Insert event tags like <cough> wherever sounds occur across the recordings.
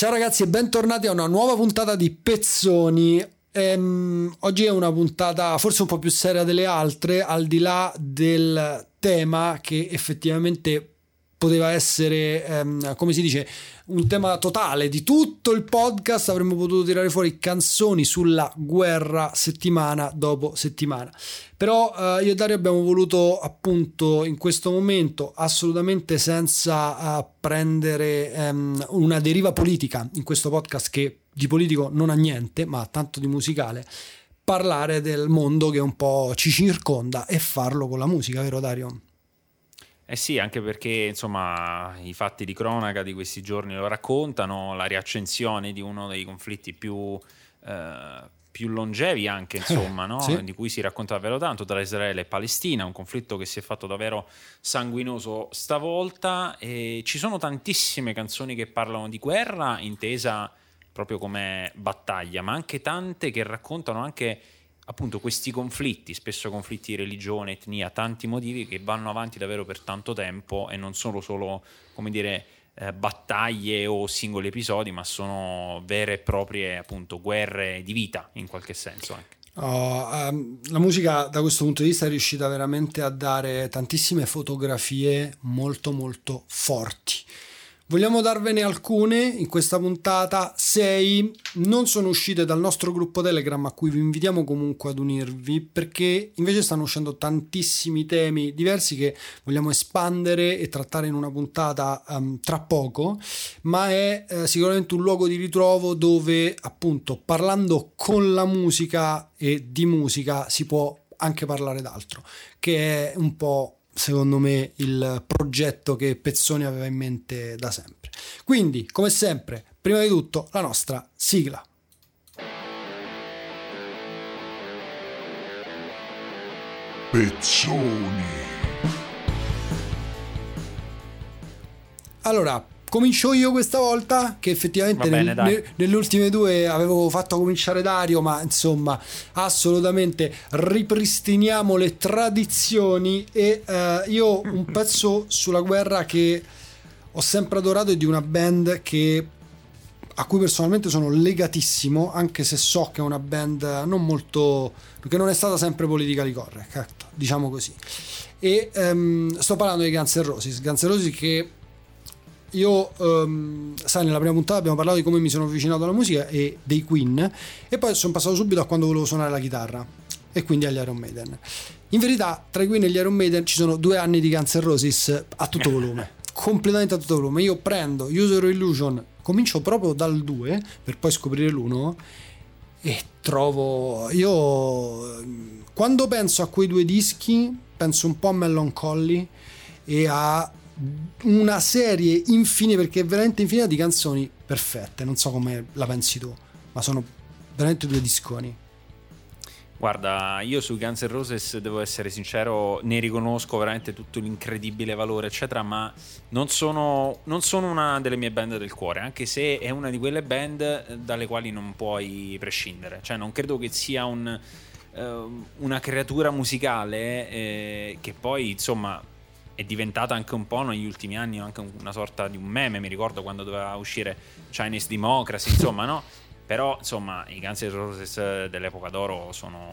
Ciao ragazzi e bentornati a una nuova puntata di Pezzoni. Ehm, oggi è una puntata forse un po' più seria delle altre, al di là del tema che effettivamente poteva essere, ehm, come si dice, un tema totale di tutto il podcast. Avremmo potuto tirare fuori canzoni sulla guerra settimana dopo settimana. Però eh, io e Dario abbiamo voluto appunto in questo momento, assolutamente senza uh, prendere um, una deriva politica in questo podcast che di politico non ha niente, ma tanto di musicale, parlare del mondo che un po' ci circonda e farlo con la musica, vero Dario? Eh sì, anche perché insomma i fatti di cronaca di questi giorni lo raccontano, la riaccensione di uno dei conflitti più, eh, più longevi anche, <laughs> insomma, no? sì. di cui si racconta davvero tanto tra Israele e Palestina, un conflitto che si è fatto davvero sanguinoso stavolta e ci sono tantissime canzoni che parlano di guerra, intesa proprio come battaglia, ma anche tante che raccontano anche appunto questi conflitti, spesso conflitti di religione, etnia, tanti motivi che vanno avanti davvero per tanto tempo e non sono solo, come dire, eh, battaglie o singoli episodi, ma sono vere e proprie appunto guerre di vita in qualche senso anche. Oh, um, la musica da questo punto di vista è riuscita veramente a dare tantissime fotografie molto molto forti Vogliamo darvene alcune in questa puntata, sei. Non sono uscite dal nostro gruppo Telegram a cui vi invitiamo comunque ad unirvi perché invece stanno uscendo tantissimi temi diversi che vogliamo espandere e trattare in una puntata um, tra poco, ma è eh, sicuramente un luogo di ritrovo dove appunto parlando con la musica e di musica si può anche parlare d'altro, che è un po' secondo me il progetto che Pezzoni aveva in mente da sempre. Quindi, come sempre, prima di tutto la nostra sigla. Pezzoni. Allora, Comincio io questa volta, che effettivamente bene, nel, ne, nelle ultime due avevo fatto cominciare Dario, ma insomma, assolutamente ripristiniamo le tradizioni e uh, io un <laughs> pezzo sulla guerra che ho sempre adorato è di una band che a cui personalmente sono legatissimo, anche se so che è una band non molto che non è stata sempre politically correct, ecco, diciamo così. E um, sto parlando di Guns N' Roses, Guns N' Roses che io, um, sai, nella prima puntata abbiamo parlato di come mi sono avvicinato alla musica e dei Queen, e poi sono passato subito a quando volevo suonare la chitarra, e quindi agli Iron Maiden. In verità, tra i Queen e gli Iron Maiden ci sono due anni di Guns N' Roses a tutto volume, <laughs> completamente a tutto volume. Io prendo User Illusion, comincio proprio dal 2 per poi scoprire l'1 e trovo. Io quando penso a quei due dischi, penso un po' a Melancholy e a una serie infinita, perché veramente infinita di canzoni perfette. Non so come la pensi tu, ma sono veramente due disconi. Guarda, io su Guns N' Roses devo essere sincero, ne riconosco veramente tutto l'incredibile valore, eccetera, ma non sono, non sono, una delle mie band del cuore, anche se è una di quelle band dalle quali non puoi prescindere. Cioè, non credo che sia un, uh, una creatura musicale eh, che poi, insomma, è diventata anche un po' negli ultimi anni anche una sorta di un meme, mi ricordo quando doveva uscire Chinese Democracy, insomma, no? Però, insomma, i Guns N' Roses dell'epoca d'oro sono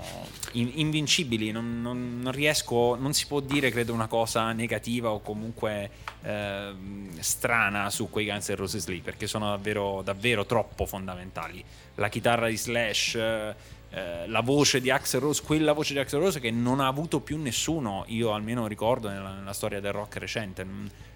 in- invincibili, non, non, non, riesco, non si può dire, credo, una cosa negativa o comunque eh, strana su quei Guns N' Roses lì, perché sono davvero, davvero troppo fondamentali. La chitarra di Slash eh, la voce di Axel Rose, quella voce di Axel Rose che non ha avuto più nessuno, io almeno ricordo nella, nella storia del rock recente.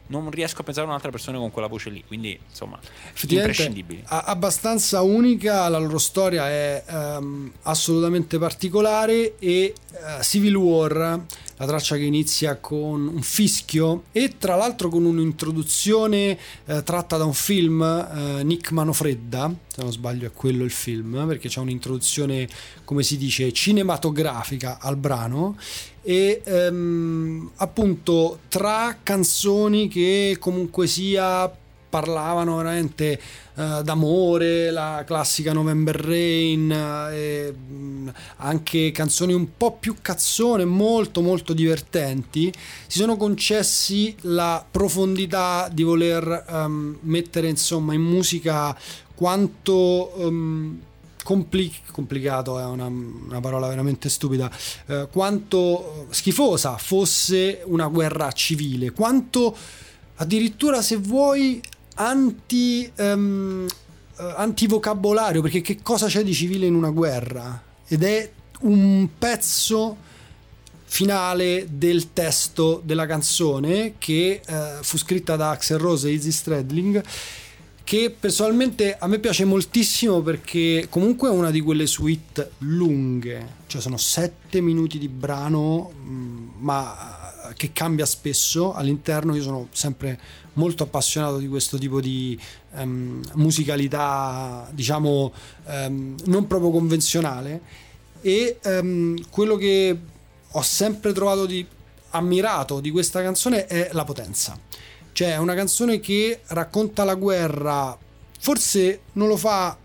Non riesco a pensare a un'altra persona con quella voce lì, quindi insomma, imprescindibili. Abbastanza unica, la loro storia è um, assolutamente particolare e uh, Civil War la traccia che inizia con un fischio e tra l'altro con un'introduzione eh, tratta da un film eh, Nick Manofredda se non sbaglio è quello il film perché c'è un'introduzione come si dice cinematografica al brano e ehm, appunto tra canzoni che comunque sia parlavano veramente uh, d'amore, la classica November Rain, uh, e, mh, anche canzoni un po' più cazzone, molto molto divertenti, si sono concessi la profondità di voler um, mettere insomma in musica quanto... Um, Compli- complicato è una, una, parola veramente stupida, eh, quanto schifosa fosse una guerra civile, quanto addirittura se vuoi anti, um, antivocabolario, perché che cosa c'è di civile in una guerra? Ed è un pezzo finale del testo della canzone che uh, fu scritta da Axel Rose e Izzy Stradling che personalmente a me piace moltissimo perché comunque è una di quelle suite lunghe, cioè sono sette minuti di brano, mm, ma eh, che cambia spesso all'interno. Io sono sempre molto appassionato di questo tipo di um, musicalità, diciamo, um, non proprio convenzionale. E um, quello che ho sempre trovato di ammirato di questa canzone è la potenza cioè, è una canzone che racconta la guerra, forse non lo fa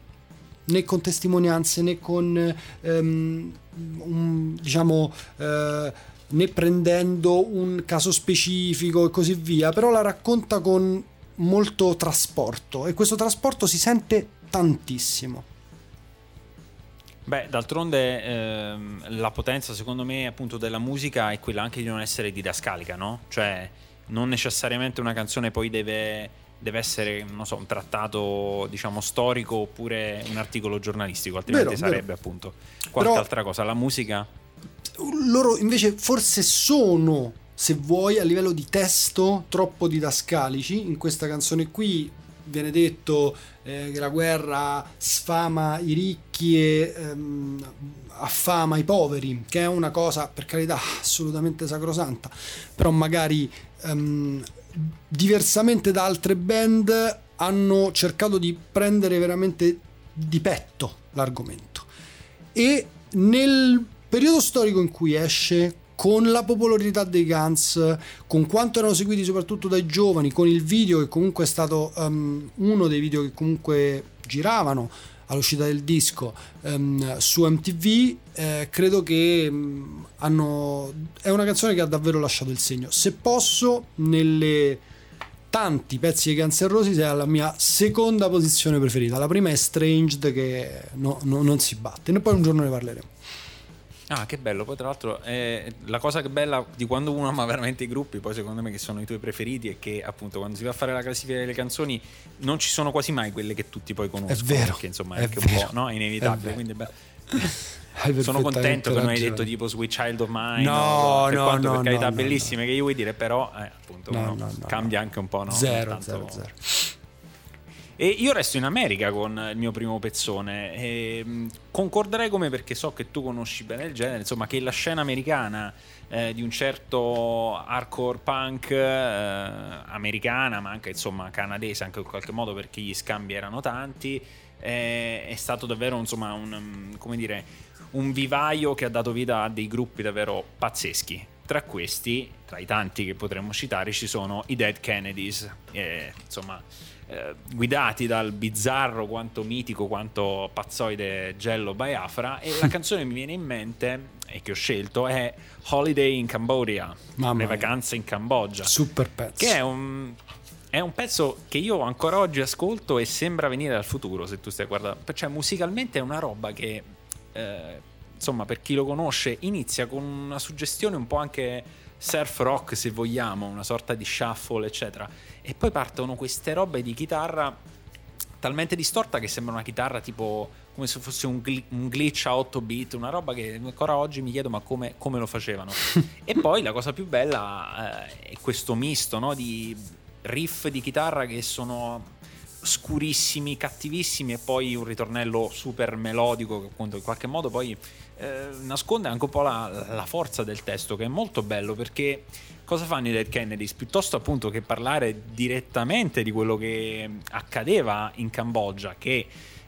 né con testimonianze né con, um, un, diciamo, uh, né prendendo un caso specifico e così via, però la racconta con molto trasporto e questo trasporto si sente tantissimo. Beh, d'altronde ehm, la potenza secondo me appunto della musica è quella anche di non essere didascalica, no? Cioè non necessariamente una canzone poi deve, deve essere so, un trattato diciamo storico oppure un articolo giornalistico, altrimenti vero, sarebbe vero. appunto qualche Però, altra cosa. La musica... Loro invece forse sono, se vuoi, a livello di testo troppo didascalici. In questa canzone qui viene detto eh, che la guerra sfama i ricchi e ehm, affama i poveri, che è una cosa per carità assolutamente sacrosanta, però magari ehm, diversamente da altre band hanno cercato di prendere veramente di petto l'argomento. E nel periodo storico in cui esce con la popolarità dei Guns, con quanto erano seguiti soprattutto dai giovani, con il video che comunque è stato um, uno dei video che comunque giravano all'uscita del disco um, su MTV, eh, credo che um, hanno... è una canzone che ha davvero lasciato il segno. Se posso, nelle tanti pezzi di Guns N' Roses è la mia seconda posizione preferita. La prima è Stranged che no, no, non si batte, e poi un giorno ne parleremo. Ah, che bello. Poi, tra l'altro, eh, la cosa che è bella di quando uno ama veramente i gruppi, poi secondo me che sono i tuoi preferiti, è che appunto quando si va a fare la classifica delle canzoni non ci sono quasi mai quelle che tutti poi conoscono. È vero. Perché insomma è, è anche vero, un po' no? è inevitabile. È quindi beh. <laughs> sono contento che non hai detto tipo Sweet Child of Mine. No, per no, quanto no, per carità no, bellissime che io vuoi dire, però eh, appunto no, cambia anche un po'. No? Zero, zero, zero. E io resto in America con il mio primo pezzone. E mm, concorderei come perché so che tu conosci bene il genere, insomma, che la scena americana eh, di un certo hardcore punk eh, americana, ma anche insomma canadese, anche in qualche modo perché gli scambi erano tanti, eh, è stato davvero insomma un, come dire, un vivaio che ha dato vita a dei gruppi davvero pazzeschi. Tra questi, tra i tanti che potremmo citare, ci sono i Dead Kennedys, eh, insomma eh, guidati dal bizzarro quanto mitico quanto pazzoide Gello Biafra. E la <laughs> canzone che mi viene in mente e che ho scelto è Holiday in Cambodia Mamma le vacanze in Cambogia. Super pezzo. Che è un è un pezzo che io ancora oggi ascolto e sembra venire dal futuro se tu stai guardando. Cioè musicalmente è una roba che eh, insomma per chi lo conosce inizia con una suggestione un po' anche surf rock se vogliamo, una sorta di shuffle eccetera e poi partono queste robe di chitarra talmente distorta che sembra una chitarra tipo come se fosse un, gl- un glitch a 8 bit, una roba che ancora oggi mi chiedo ma come, come lo facevano. <laughs> e poi la cosa più bella eh, è questo misto no, di riff di chitarra che sono scurissimi, cattivissimi e poi un ritornello super melodico che appunto in qualche modo poi eh, nasconde anche un po' la, la, forza del testo che è molto bello perché cosa fanno i Dead Kennedys? Piuttosto appunto che parlare direttamente di quello che accadeva in Cambogia che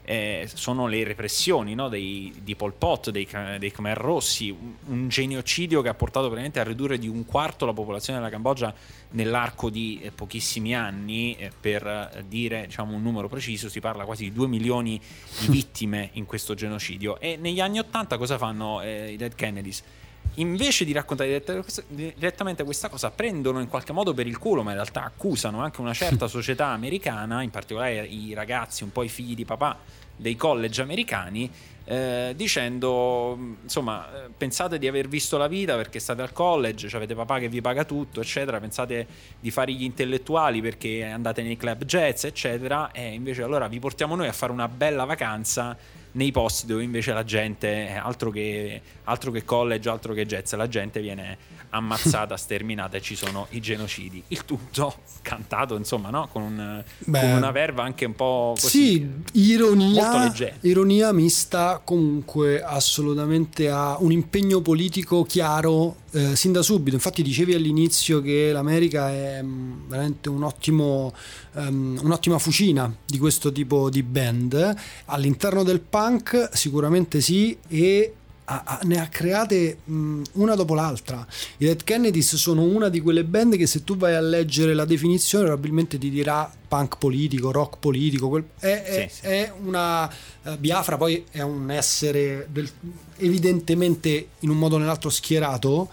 eh, sono le repressioni no? dei, di Pol Pot, dei, dei Khmer Rossi, un, un, genocidio che ha portato praticamente a ridurre di un quarto la popolazione della Cambogia nell'arco di eh, pochissimi anni, eh, per eh, dire diciamo, un numero preciso, si parla quasi di 2 milioni di <laughs> vittime in questo genocidio. E negli anni 80 cosa fanno eh, i Dead Kennedys? invece di raccontare direttamente questa cosa, prendono in qualche modo per il culo, ma in realtà accusano anche una certa <laughs> società americana, in particolare i ragazzi, un po' i figli di papà dei college americani, eh, dicendo insomma eh, pensate di aver visto la vita perché state al college, cioè avete papà che vi paga tutto eccetera, pensate di fare gli intellettuali perché andate nei club jazz eccetera e invece allora vi portiamo noi a fare una bella vacanza nei posti dove invece la gente, altro che, altro che college, altro che jazz, la gente viene ammazzata, <laughs> sterminata e ci sono i genocidi. Il tutto <laughs> cantato, insomma, no? con, un, Beh, con, una verva anche un po' così. Sì, ironia, ironia mista comunque assolutamente a un impegno politico chiaro eh, sin da subito. Infatti dicevi all'inizio che l'America è mm, veramente un ottimo, um, un'ottima fucina di questo tipo di band. All'interno del punk sicuramente sì e ne ha create mh, una dopo l'altra. I Dead Kennedys sono una di quelle band che se tu vai a leggere la definizione probabilmente ti dirà punk politico, rock politico, quel, è, sì, è, sì. è, una uh, Biafra, poi è un essere del, evidentemente in un modo o nell'altro schierato,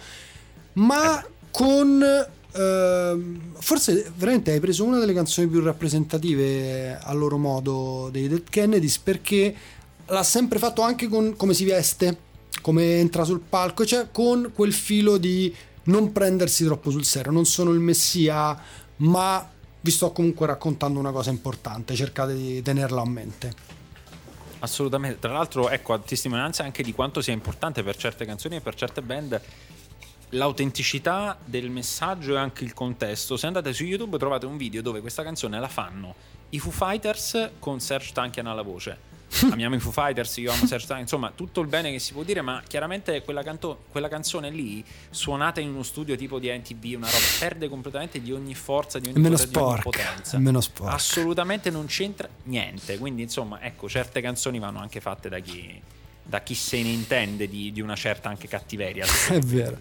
ma eh. con Uh, forse veramente hai preso una delle canzoni più rappresentative a loro modo dei Dead Kennedys perché l'ha sempre fatto anche con come si veste come entra sul palco, cioè con quel filo di non prendersi troppo sul serio, non sono il messia, ma vi sto comunque raccontando una cosa importante, cercate di tenerla a mente. Assolutamente, tra l'altro ecco a testimonianza anche di quanto sia importante per certe canzoni e per certe band l'autenticità del messaggio e anche il contesto. Se andate su YouTube trovate un video dove questa canzone la fanno i Foo Fighters con Serge Tankian alla voce <laughs> amiamo i Foo Fighters, io amo Serge Tankian, insomma tutto il bene che si può dire, ma chiaramente quella, canto- quella, canzone lì, suonata in uno studio tipo di NTV, una roba, perde completamente di ogni forza, di ogni, meno potere, sporca, di ogni potenza. Meno sporca. Assolutamente non c'entra niente, quindi insomma ecco, certe canzoni vanno anche fatte da chi da chi se ne intende di, di una certa anche cattiveria. <laughs> È vero.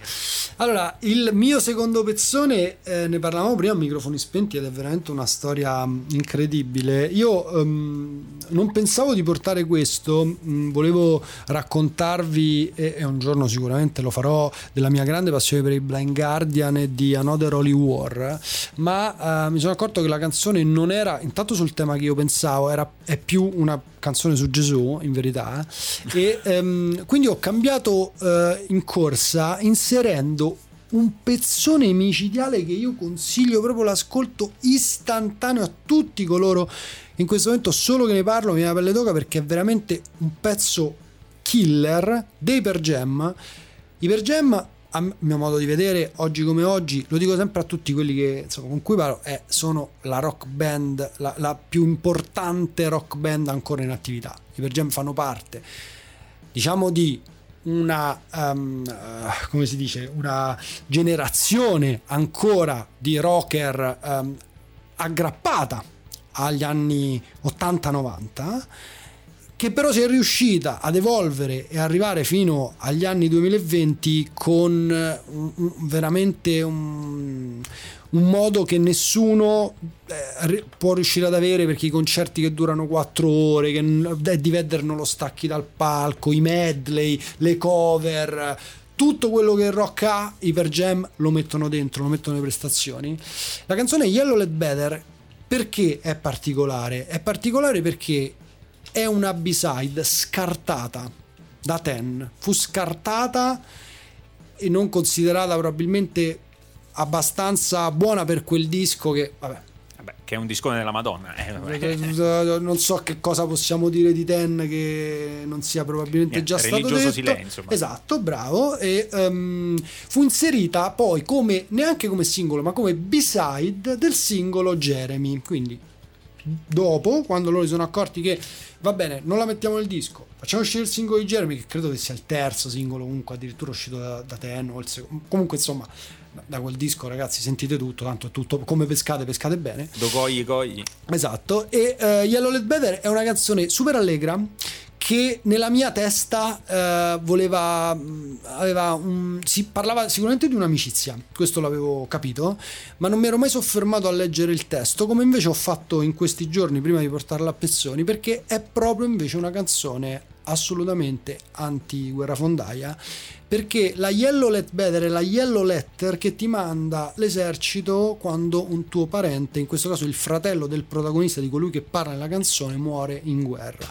Allora, il mio secondo pezzone, eh, ne parlavamo prima a microfoni spenti ed è veramente una storia mm, incredibile. Io um, non pensavo di portare questo, um, volevo raccontarvi, e, e, un giorno sicuramente lo farò, della mia grande passione per i Blind Guardian e di Another Holy War, ma uh, mi sono accorto che la canzone non era, intanto sul tema che io pensavo, era, è più una canzone su Gesù, in verità, e um, quindi ho cambiato uh, in corsa inserendo un pezzone micidiale che io consiglio proprio l'ascolto istantaneo a tutti coloro in questo momento solo che ne parlo mi viene la pelle d'oca perché è veramente un pezzo killer dei Per Jam. I Per Jam a mio modo di vedere, oggi come oggi, lo dico sempre a tutti quelli che, insomma, con cui parlo, è, sono la rock band, la, la, più importante rock band ancora in attività. I Per Jam fanno parte, diciamo, di una, um, come si dice, una generazione ancora di rocker um, aggrappata agli anni 80-90 che però si è riuscita ad evolvere e arrivare fino agli anni 2020 con eh, veramente un, un, modo che nessuno eh, può riuscire ad avere perché i concerti che durano 4 ore, che Eddie Vedder non lo stacchi dal palco, i medley, le cover tutto quello che il rock ha, i per jam lo mettono dentro, lo mettono nelle prestazioni. La canzone Yellow Let Better perché è particolare? È particolare perché è una B-side scartata da Ten. Fu scartata e non considerata probabilmente abbastanza buona per quel disco che, vabbè, che è un discone della Madonna. Eh, non so che cosa possiamo dire di Ten che non sia probabilmente Niente, già stato detto. silenzio. Ma... Esatto, bravo. E um, fu inserita poi come neanche come singolo, ma come B-side del singolo Jeremy. Quindi dopo, quando loro si sono accorti che va bene, non la mettiamo nel disco, facciamo uscire il singolo di Jeremy, che credo che sia il terzo singolo, comunque addirittura uscito da, da Ten, o il secondo, comunque insomma, da quel disco ragazzi sentite tutto, tanto è tutto come pescate, pescate bene. Do cogli cogli. Esatto, e uh, Yellow Let Better è una canzone super allegra che nella mia testa eh, voleva mm, un, si parlava sicuramente di un'amicizia questo l'avevo capito ma non mi ero mai soffermato a leggere il testo come invece ho fatto in questi giorni prima di portarla a Pezzoni perché è proprio invece una canzone assolutamente anti guerrafondaia perché la Yellow Let Better è la Yellow Letter che ti manda l'esercito quando un tuo parente, in questo caso il fratello del protagonista di colui che parla nella canzone, muore in guerra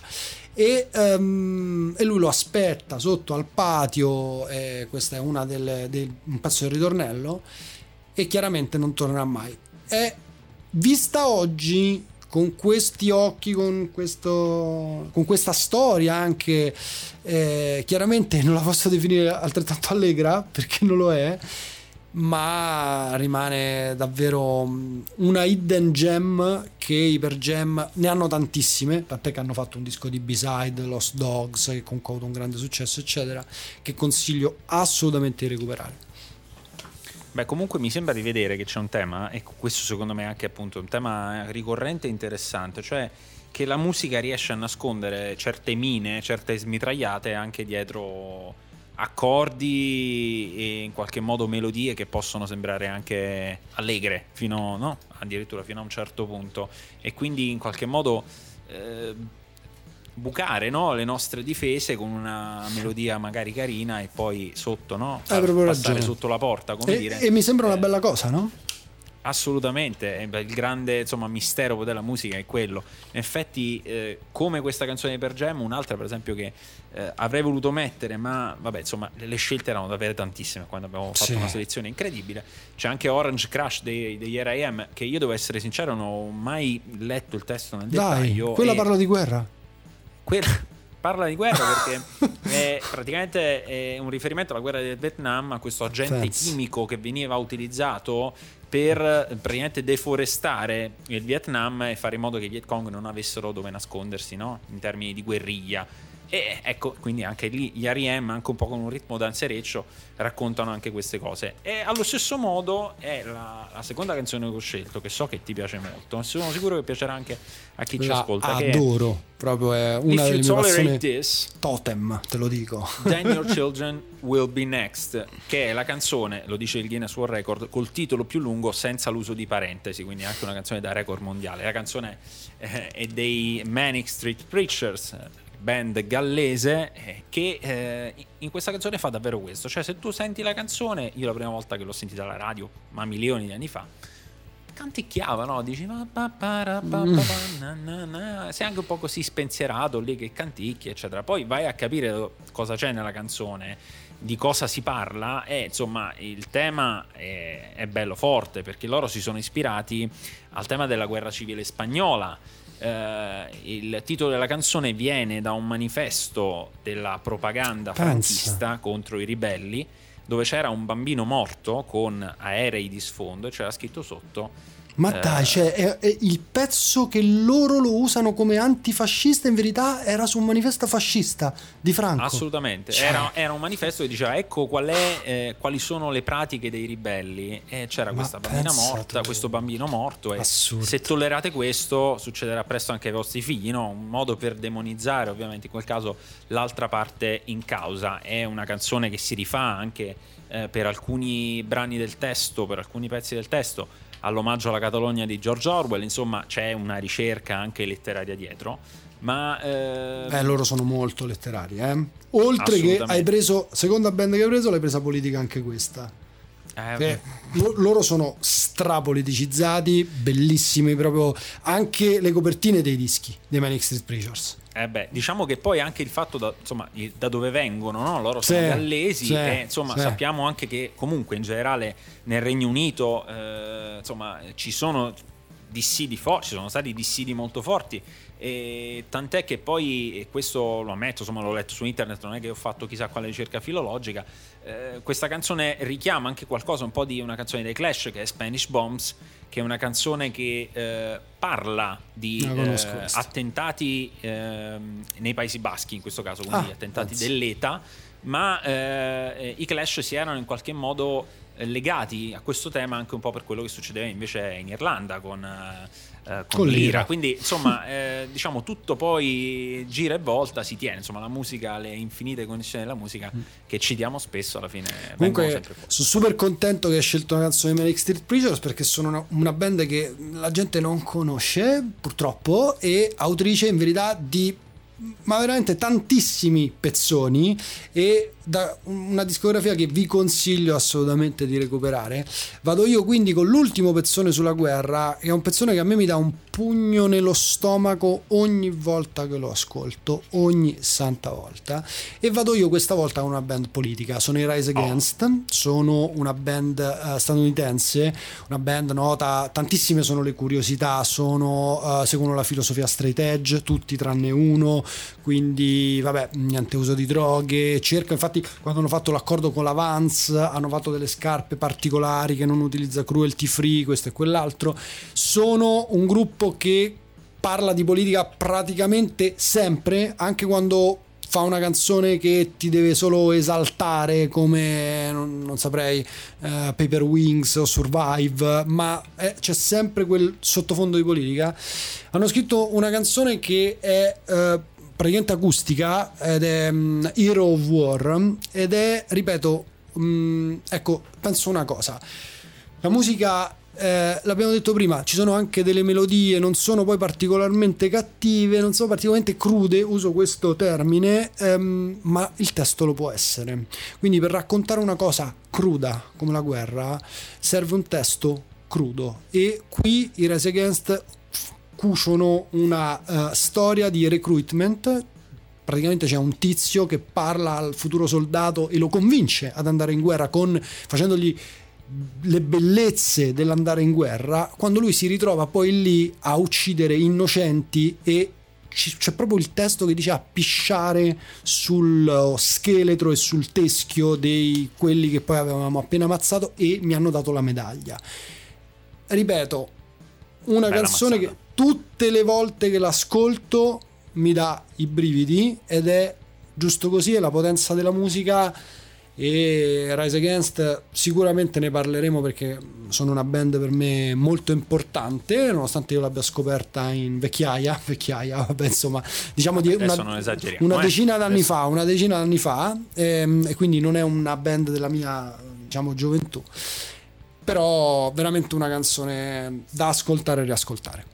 e, um, e, lui lo aspetta sotto al patio e questo è una delle, del, un pezzo del ritornello e chiaramente non tornerà mai. È vista oggi con questi occhi con, questo, con questa storia anche eh, chiaramente non la posso definire altrettanto allegra perché non lo è ma rimane davvero mm, una hidden gem che i per gem ne hanno tantissime tant'è che hanno fatto un disco di B-side Lost Dogs che comunque ha avuto un grande successo eccetera che consiglio assolutamente di recuperare. Beh, comunque mi sembra di vedere che c'è un tema, e questo secondo me è anche appunto un tema ricorrente e interessante, cioè che la musica riesce a nascondere certe mine, certe smitragliate anche dietro accordi e in qualche modo melodie che possono sembrare anche allegre fino no? addirittura fino a un certo punto e quindi in qualche modo eh, bucare no? le nostre difese con una melodia magari carina e poi sotto no? Far passare ragione. sotto la porta come e, dire. e mi sembra una eh, bella cosa no? Assolutamente, il grande insomma, mistero della musica è quello. In effetti, eh, come questa canzone di Per Jam, un'altra per esempio che eh, avrei voluto mettere, ma vabbè, insomma, le scelte erano davvero tantissime quando abbiamo fatto sì. una selezione incredibile. C'è anche Orange Crush dei, degli R.I.M. che io devo essere sincero, non ho mai letto il testo nel Dai, dettaglio. Quella e... parla di guerra. Quella parla di guerra perché <laughs> è praticamente è un riferimento alla guerra del Vietnam, a questo agente Thanks. chimico che veniva utilizzato per praticamente deforestare il Vietnam e fare in modo che i Viet Cong non avessero dove nascondersi no? in termini di guerriglia. E ecco, quindi anche lì gli R.E.M., anche un po' con un ritmo danzereccio, raccontano anche queste cose. E allo stesso modo è la, la, seconda canzone che ho scelto, che so che ti piace molto, sono sicuro che piacerà anche a chi la ci ascolta. Adoro, proprio è una If delle mie passioni this, totem, te lo dico. <laughs> Then Your Children Will Be Next, che è la canzone, lo dice il Guinness World Record, col titolo più lungo senza l'uso di parentesi, quindi anche una canzone da record mondiale. La canzone eh, è dei Manic Street Preachers, band gallese eh, che eh, in questa canzone fa davvero questo. Cioè, se tu senti la canzone, io la prima volta che l'ho sentita alla radio, ma milioni di anni fa, canticchiava, no? Dici, ma sei anche un po' così spensierato lì che canticchi, eccetera. Poi vai a capire cosa c'è nella canzone, di cosa si parla, e insomma, il tema è, è bello forte perché loro si sono ispirati al tema della guerra civile spagnola eh, il titolo della canzone viene da un manifesto della propaganda franchista contro i ribelli dove c'era un bambino morto con aerei di sfondo e c'era scritto sotto ma eh. dai, cioè, è, è il pezzo che loro lo usano come antifascista in verità era su un manifesto fascista di Franco. Assolutamente, cioè. era, era, un manifesto che diceva ecco qual è, eh, quali sono le pratiche dei ribelli e c'era Ma questa bambina morta, tu. questo bambino morto e Assurdo. se tollerate questo succederà presto anche ai vostri figli, no? un modo per demonizzare ovviamente in quel caso l'altra parte in causa. È una canzone che si rifà anche eh, per alcuni brani del testo, per alcuni pezzi del testo all'omaggio alla Catalogna di George Orwell, insomma c'è una ricerca anche letteraria dietro. Ma eh... Beh, loro sono molto letterari, eh? Oltre che hai preso, seconda band che hai preso, l'hai presa politica anche questa. Eh, loro sono strapoliticizzati, bellissimi proprio anche le copertine dei dischi dei Manic Street Preachers. Eh beh, diciamo che poi anche il fatto da, insomma, da dove vengono, no? loro sono sì, gallesi sì, e insomma sì. sappiamo anche che comunque in generale nel Regno Unito eh, insomma, ci sono dissidi forti, ci sono stati dissidi molto forti e tant'è che poi, e questo lo ammetto, insomma l'ho letto su internet, non è che ho fatto chissà quale ricerca filologica, eh, questa canzone richiama anche qualcosa, un po' di una canzone dei Clash che è Spanish Bombs, che è una canzone che eh, parla di eh, attentati ehm, nei Paesi Baschi in questo caso, quindi ah, attentati penso. dell'ETA ma eh, i Clash si erano in qualche modo eh, legati a questo tema anche un po' per quello che succedeva invece in Irlanda con, eh, eh con, con l'ira. l'ira. Quindi insomma <laughs> eh, diciamo tutto poi gira e volta si tiene, insomma la musica, le infinite connessioni della musica mm. che citiamo spesso alla fine. Comunque sono super contento che hai scelto una canzone di Manic Street Preachers perché sono una, una band che la gente non conosce purtroppo e autrice in verità di ma veramente tantissimi pezzoni e da una discografia che vi consiglio assolutamente di recuperare. Vado io quindi con l'ultimo pezzone sulla guerra, che è un pezzone che a me mi dà un pugno nello stomaco ogni volta che lo ascolto, ogni santa volta. E vado io questa volta con una band politica, sono i Rise Against, oh. sono una band uh, statunitense, una band nota, tantissime sono le curiosità, sono, uh, seguono la filosofia straight edge, tutti tranne uno, quindi vabbè, niente uso di droghe, cerca infatti quando hanno fatto l'accordo con la Vans hanno fatto delle scarpe particolari che non utilizza cruelty free, questo e quell'altro. Sono un gruppo che parla di politica praticamente sempre, anche quando fa una canzone che ti deve solo esaltare come non, non saprei uh, Paper Wings o Survive ma è, c'è sempre quel sottofondo di politica hanno scritto una canzone che è uh, praticamente acustica ed è um, Hero of War ed è, ripeto, um, ecco, penso una cosa. La musica eh, l'abbiamo detto prima, ci sono anche delle melodie, non sono poi particolarmente cattive, non sono particolarmente crude, uso questo termine, ehm, ma il testo lo può essere. Quindi per raccontare una cosa cruda come la guerra serve un testo crudo e qui i Rise Against cuciono una uh, storia di recruitment. Praticamente c'è un tizio che parla al futuro soldato e lo convince ad andare in guerra con, facendogli le bellezze dell'andare in guerra, quando lui si ritrova poi lì a uccidere innocenti e c'è proprio il testo che dice a pisciare sul scheletro e sul teschio di quelli che poi avevamo appena ammazzato e mi hanno dato la medaglia. Ripeto, una Bella canzone mazzata. Tutte le volte che l'ascolto mi dà i brividi ed è giusto così, è la potenza della musica e Rise Against sicuramente ne parleremo perché sono una band per me molto importante nonostante io l'abbia scoperta in vecchiaia <laughs> vecchiaia vabbè insomma diciamo di una, una eh. decina d'anni Adesso. fa una decina d'anni fa ehm, e quindi non è una band della mia diciamo gioventù però veramente una canzone da ascoltare e riascoltare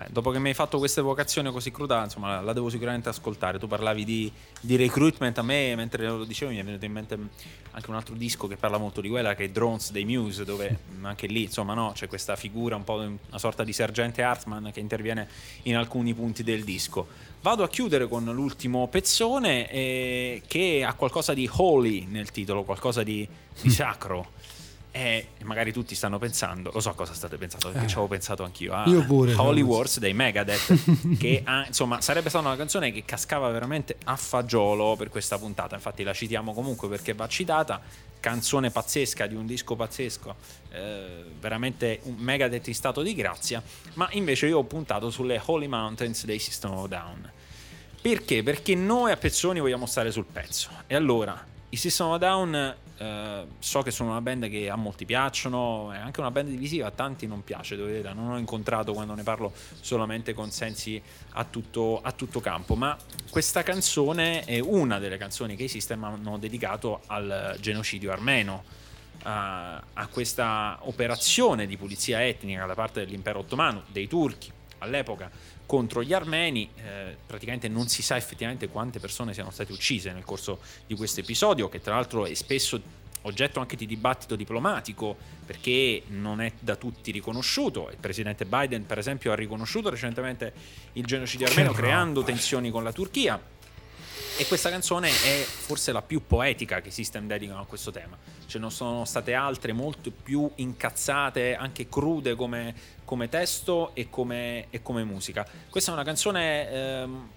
eh, dopo che mi hai fatto questa evocazione così cruda, insomma, la devo sicuramente ascoltare. Tu parlavi di, di, recruitment, a me mentre lo dicevo mi è venuto in mente anche un altro disco che parla molto di quella, che è Drones dei Muse, dove anche lì, insomma, no, c'è questa figura, un po' una sorta di sergente Hartman che interviene in alcuni punti del disco. Vado a chiudere con l'ultimo pezzone eh, che ha qualcosa di holy nel titolo, qualcosa di, di sacro. E magari tutti stanno pensando, lo so cosa state pensando, perché eh. ci avevo pensato anch'io. A Io pure. Holy Wars dei Megadeth, <laughs> che ha, insomma sarebbe stata una canzone che cascava veramente a fagiolo per questa puntata. Infatti la citiamo comunque perché va citata. Canzone pazzesca di un disco pazzesco, eh, veramente un Megadeth in stato di grazia. Ma invece io ho puntato sulle Holy Mountains dei System of Down. Perché? Perché noi a Pezzoni vogliamo stare sul pezzo. E allora, i System of Down Uh, so che sono una band che a molti piacciono, è anche una band divisiva, a tanti non piace, dovete non ho incontrato quando ne parlo solamente consensi a tutto, a tutto campo, ma questa canzone è una delle canzoni che i System hanno dedicato al genocidio armeno, uh, a questa operazione di pulizia etnica da parte dell'impero ottomano, dei turchi all'epoca contro gli armeni. Eh, praticamente non si sa effettivamente quante persone siano state uccise nel corso di questo episodio, che tra l'altro è spesso oggetto anche di dibattito diplomatico perché non è da tutti riconosciuto. Il presidente Biden, per esempio, ha riconosciuto recentemente il genocidio armeno creando tensioni con la Turchia. E questa canzone è forse la più poetica che System dedicano a questo tema. Ce ne sono state altre molto più incazzate, anche crude come, come testo e come, e come, musica. Questa è una canzone ehm,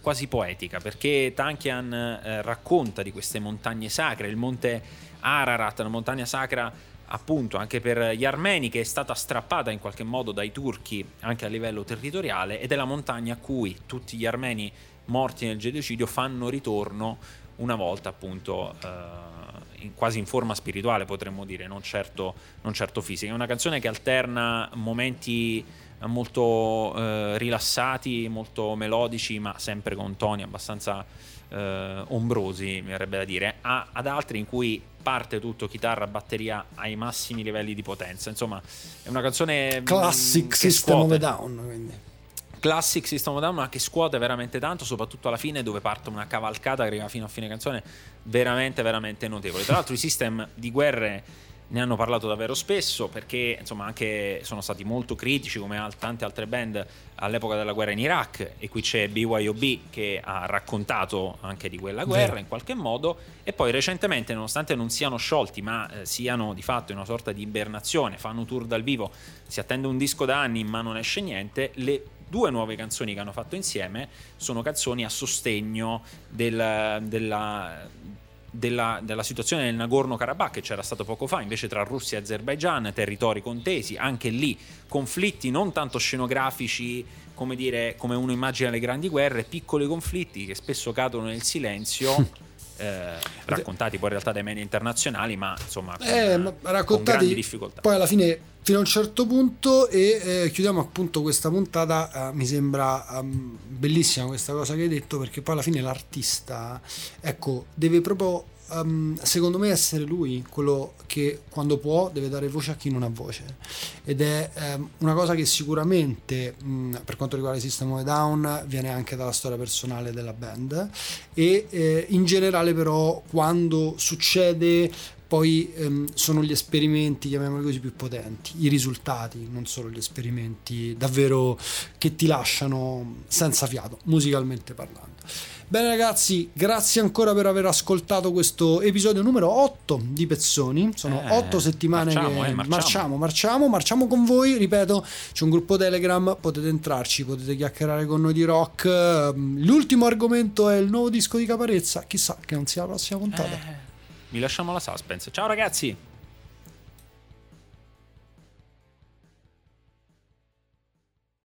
quasi poetica perché Tankian eh, racconta di queste montagne sacre, il monte Ararat, la montagna sacra appunto anche per gli armeni che è stata strappata in qualche modo dai turchi anche a livello territoriale ed è la montagna a cui tutti gli armeni morti nel genocidio fanno ritorno una volta appunto eh, in, quasi in forma spirituale potremmo dire, non certo, non certo fisica. È una canzone che alterna momenti molto eh, rilassati, molto melodici, ma sempre con toni abbastanza eh, ombrosi, mi verrebbe da dire, a, ad altri in cui parte tutto chitarra, batteria ai massimi livelli di potenza. Insomma, è una canzone classic System of a Down, quindi. Classic System of Down ma che scuote veramente tanto soprattutto alla fine dove parte una cavalcata che arriva fino a fine canzone veramente veramente notevole. Tra l'altro i system di guerre ne hanno parlato davvero spesso perché insomma anche sono stati molto critici come tante altre band all'epoca della guerra in Iraq e qui c'è BYOB che ha raccontato anche di quella guerra Beh. in qualche modo e poi recentemente nonostante non siano sciolti ma eh, siano di fatto in una sorta di ibernazione fanno tour dal vivo si attende un disco da anni ma non esce niente le due nuove canzoni che hanno fatto insieme sono canzoni a sostegno del, della, della, della, situazione del Nagorno-Karabakh che c'era stato poco fa, invece tra Russia e Azerbaijan, territori contesi, anche lì conflitti non tanto scenografici come dire, come uno immagina le grandi guerre, piccoli conflitti che spesso cadono nel silenzio. <laughs> Eh, raccontati poi in realtà dai media internazionali, ma insomma con, eh, ma raccontati con grandi difficoltà. Poi alla fine fino a un certo punto e eh, chiudiamo appunto questa puntata. Eh, mi sembra um, bellissima questa cosa che hai detto perché poi alla fine l'artista, ecco, deve proprio um, secondo me essere lui quello che quando può deve dare voce a chi non ha voce. Ed è um, una cosa che sicuramente um, per quanto riguarda il System of Down viene anche dalla storia personale della band. E eh, in generale però quando succede poi ehm, sono gli esperimenti, chiamiamoli così, più potenti, i risultati, non solo gli esperimenti davvero che ti lasciano senza fiato, musicalmente parlando. Bene ragazzi, grazie ancora per aver ascoltato questo episodio numero 8 di Pezzoni. Sono eh, 8 settimane marciamo, che eh, marciamo. marciamo, marciamo, marciamo con voi. Ripeto, c'è un gruppo Telegram, potete entrarci, potete chiacchierare con noi di rock. L'ultimo argomento è il nuovo disco di Caparezza. Chissà che non sia la prossima puntata. Eh. Vi lasciamo la suspense. Ciao ragazzi!